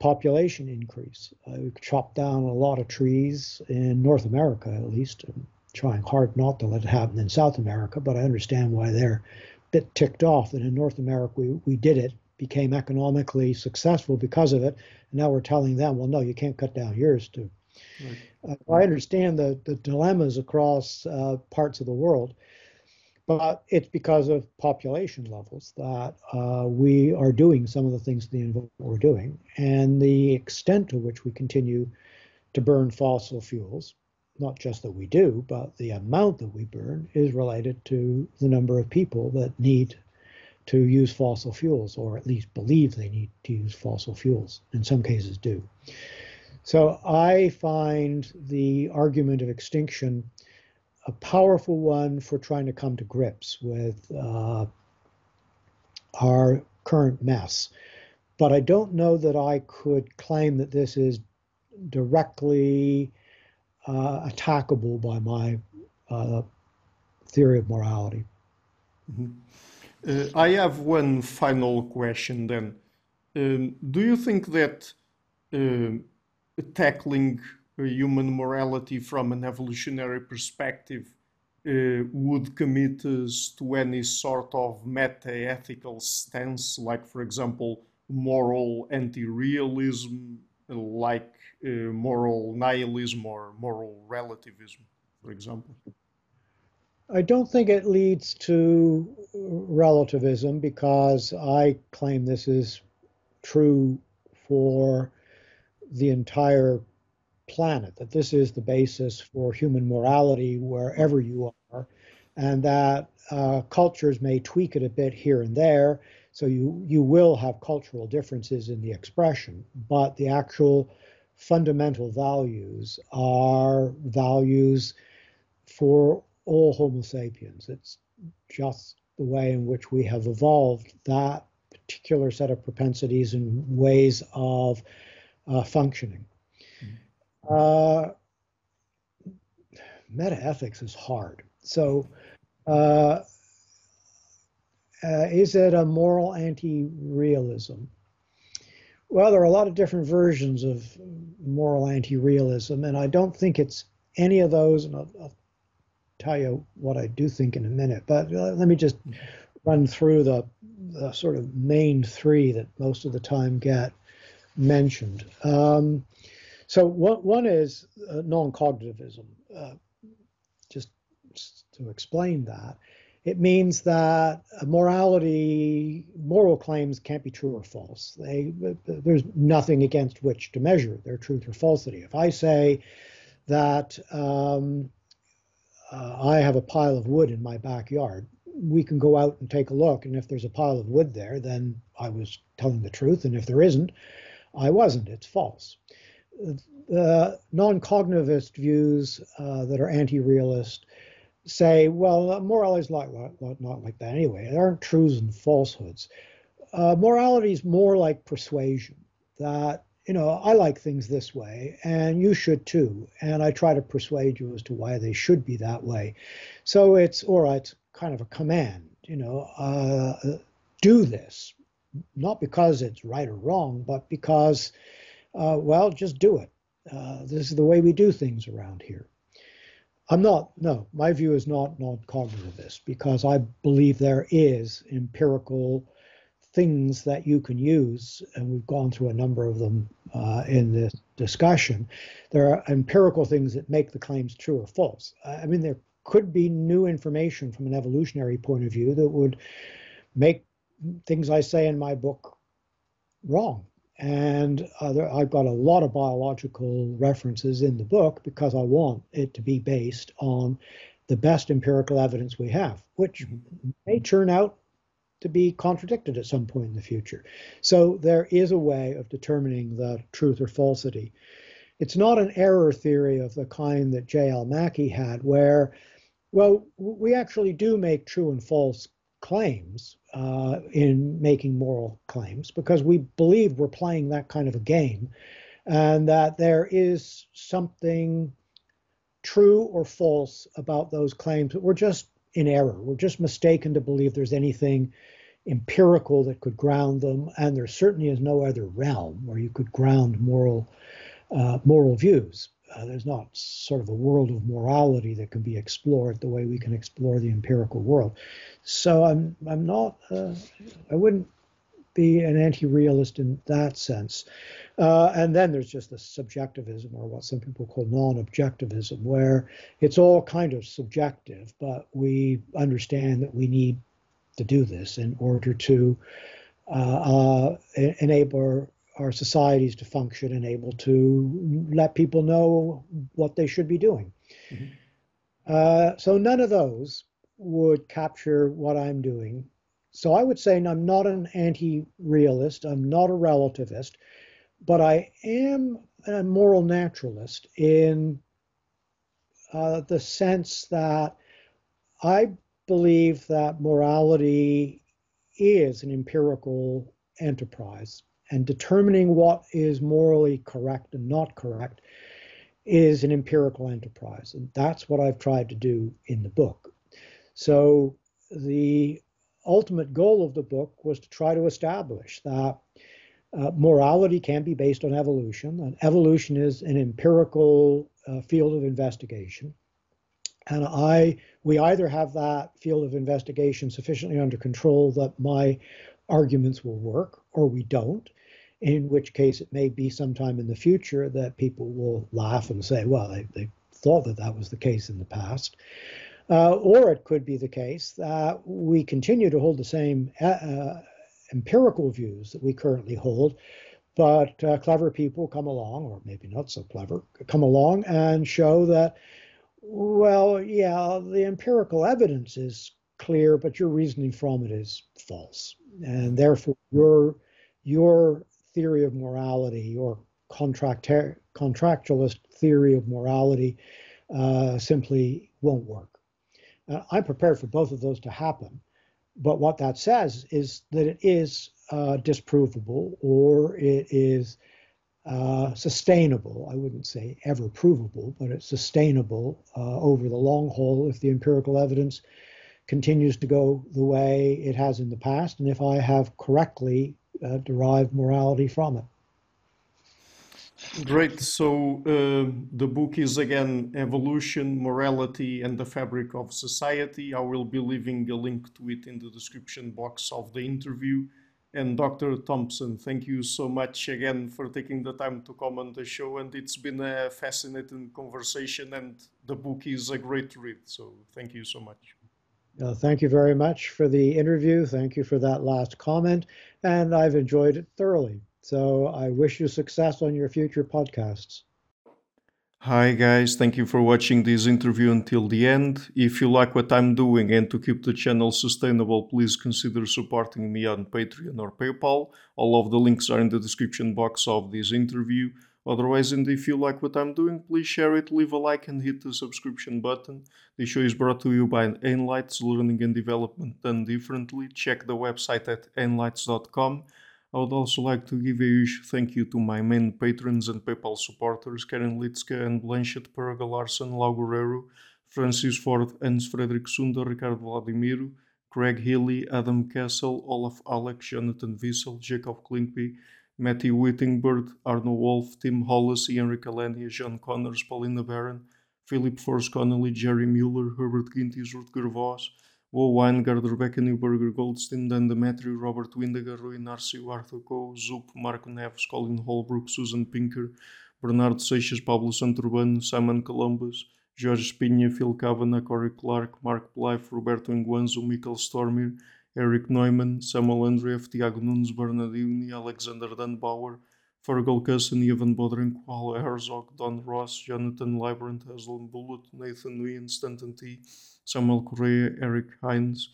population increase. Uh, we've chopped down a lot of trees in North America, at least. I'm trying hard not to let it happen in South America, but I understand why they're a bit ticked off that in North America we, we did it, became economically successful because of it. And now we're telling them, well, no, you can't cut down yours too. Right. Uh, I understand the, the dilemmas across uh, parts of the world but it's because of population levels that uh, we are doing some of the things that we're doing, and the extent to which we continue to burn fossil fuels. Not just that we do, but the amount that we burn is related to the number of people that need to use fossil fuels, or at least believe they need to use fossil fuels. In some cases, do. So I find the argument of extinction a powerful one for trying to come to grips with uh, our current mess. But I don't know that I could claim that this is directly uh, attackable by my uh, theory of morality. Mm-hmm. Uh, I have one final question then. Um, do you think that uh, tackling human morality from an evolutionary perspective uh, would commit us to any sort of meta-ethical stance, like, for example, moral anti-realism, like uh, moral nihilism or moral relativism, for example? I don't think it leads to relativism because I claim this is true for the entire planet, that this is the basis for human morality wherever you are, and that uh, cultures may tweak it a bit here and there. So you, you will have cultural differences in the expression, but the actual fundamental values are values for all Homo sapiens. It's just the way in which we have evolved that particular set of propensities and ways of uh, functioning. Uh, metaethics is hard. So, uh, uh, is it a moral anti-realism? Well, there are a lot of different versions of moral anti-realism, and I don't think it's any of those. And I'll, I'll tell you what I do think in a minute. But uh, let me just run through the, the, sort of main three that most of the time get mentioned. Um, so one, one is uh, non-cognitivism. Uh, just, to explain that, it means that morality, moral claims can't be true or false. They, there's nothing against which to measure their truth or falsity. If I say that um, uh, I have a pile of wood in my backyard, we can go out and take a look. And if there's a pile of wood there, then I was telling the truth. And if there isn't, I wasn't. It's false the non-cognitivist views uh, that are anti-realist say, well, morality is not, not, not like that anyway. There aren't truths and falsehoods. Uh, morality is more like persuasion that, you know, I like things this way and you should too. And I try to persuade you as to why they should be that way. So it's, or it's kind of a command, you know, uh, do this, not because it's right or wrong, but because uh, well, just do it. Uh, this is the way we do things around here. I'm not, no, my view is not non-cognitivist because I believe there is empirical things that you can use, and we've gone through a number of them uh, in this discussion. There are empirical things that make the claims true or false. I mean, there could be new information from an evolutionary point of view that would make things I say in my book wrong. And uh, there, I've got a lot of biological references in the book because I want it to be based on the best empirical evidence we have, which mm-hmm. may turn out to be contradicted at some point in the future. So there is a way of determining the truth or falsity. It's not an error theory of the kind that J.L. Mackie had, where, well, we actually do make true and false claims uh, in making moral claims because we believe we're playing that kind of a game and that there is something true or false about those claims. We're just in error. We're just mistaken to believe there's anything empirical that could ground them, and there certainly is no other realm where you could ground moral uh, moral views. Uh, there's not sort of a world of morality that can be explored the way we can explore the empirical world. So I'm I'm not uh, I wouldn't be an anti-realist in that sense. Uh, and then there's just the subjectivism, or what some people call non-objectivism, where it's all kind of subjective, but we understand that we need to do this in order to uh, uh enable our societies to function and able to let people know what they should be doing. Mm-hmm. Uh, so none of those would capture what I'm doing. So I would say I'm not an anti-realist. I'm not a relativist, but I am a moral naturalist in uh, the sense that I believe that morality is an empirical enterprise and determining what is morally correct and not correct is an empirical enterprise. And that's what I've tried to do in the book. So the ultimate goal of the book was to try to establish that uh, morality can be based on evolution, and evolution is an empirical uh, field of investigation. And I, we either have that field of investigation sufficiently under control that my arguments will work, or we don't. In which case, it may be sometime in the future that people will laugh and say, "Well, they, they thought that that was the case in the past." Uh, or it could be the case that we continue to hold the same uh, uh empirical views that we currently hold, but uh, clever people come along, or maybe not so clever, come along and show that, well, yeah, the empirical evidence is clear, but your reasoning from it is false, and therefore your your theory of morality, your contract contractualist theory of morality, uh, simply won't work. Uh, I'm prepared for both of those to happen. But what that says is that it is uh, disprovable or it is uh, sustainable. I wouldn't say ever provable, but it's sustainable uh, over the long haul if the empirical evidence continues to go the way it has in the past, and if I have correctly uh, derived morality from it. Great. So uh, the book is again Evolution, Morality, and the Fabric of Society. I will be leaving a link to it in the description box of the interview. And Dr. Thompson, thank you so much again for taking the time to come on the show. And it's been a fascinating conversation, and the book is a great read. So thank you so much. Uh, thank you very much for the interview. Thank you for that last comment. And I've enjoyed it thoroughly. So I wish you success on your future podcasts. Hi, guys. Thank you for watching this interview until the end. If you like what I'm doing and to keep the channel sustainable, please consider supporting me on Patreon or PayPal. All of the links are in the description box of this interview. Otherwise, and if you like what I'm doing, please share it, leave a like, and hit the subscription button. This show is brought to you by Enlites Learning and Development Done Differently. Check the website at enlites.com. I would also like to give a huge thank you to my main patrons and PayPal supporters Karen Litska and Blanchett Perga Larsen, Lau Guerrero, Francis Ford, Hans Frederick Sunder, Ricardo Vladimiro, Craig Healy, Adam Castle, Olaf Alex, Jonathan Wiesel, Jacob Klinkby, Matthew Whittingbird, Arno Wolf, Tim Hollis, Ian Ricalania, John Connors, Paulina Barron, Philip Force Connolly, Jerry Mueller, Herbert Gintis, Rutger Voss, Wo Weingard, Rebecca Newberger, Goldstein, Dan Demetri, Robert Windiger, Rui Narcio, Arthur Coe, Zup, Marco Neves, Colin Holbrook, Susan Pinker, Bernardo Seixas, Pablo Santurbano, Simon Columbus, Jorge Espinha, Phil Kavanagh, Corey Clark, Mark Blythe, Roberto Enguanzo, Michael Stormir, Eric Neumann, Samuel Andreev, Tiago Nunes, Bernardini, Alexander Dunbauer, Fergal Cusson, Ivan Bodren, Paul Herzog, Don Ross, Jonathan Librant, Haslem Bullet, Nathan Nguyen, Stanton T., Samuel Correa, Eric Hines,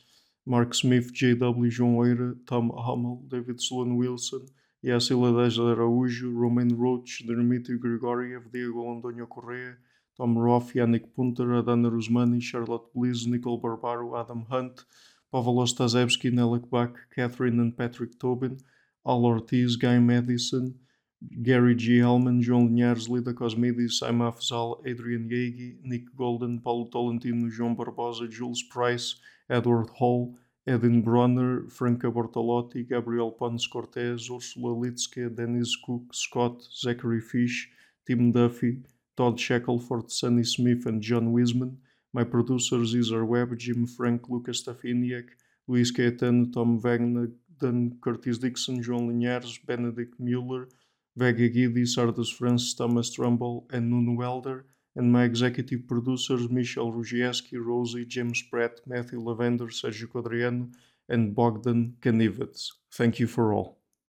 Mark Smith, J.W. João Eira, Tom Hummel, David Sloan Wilson, Yacila Dez Araújo, Romain Roach, Dmitry Grigoriev, Diego Antonio Correa, Tom Roth, Yannick Punter, Adana Rusmani, Charlotte Bliss, Nicole Barbaro, Adam Hunt, Pavel Ostazewski, Nelek Bach, Catherine and Patrick Tobin, Al Ortiz, Guy Madison, Gary G. Hellman, João Linhares, Leda Cosmides, Saima Afzal, Adrian Jaeggi, Nick Golden, Paulo Tolentino, João Barbosa, Jules Price, Edward Hall, Edin Bronner, Franca Bortolotti, Gabriel Pons Cortez, Ursula Litzke, Dennis Cook, Scott, Zachary Fish, Tim Duffy, Todd Shackelford, Sunny Smith, and John Wiseman. My producers Cesar Webb, Jim Frank, Lucas Stafiniak, Luis Caetano, Tom Wagner, Dan Curtis Dixon, João Linhares, Benedict Mueller, Vega Guidi, Sardus Francis, Thomas Trumbull, and Nuno Welder, and my executive producers Michel Rugieski, Rosie, James Pratt, Matthew Lavender, Sergio Quadriano, and Bogdan Kanivets. Thank you for all.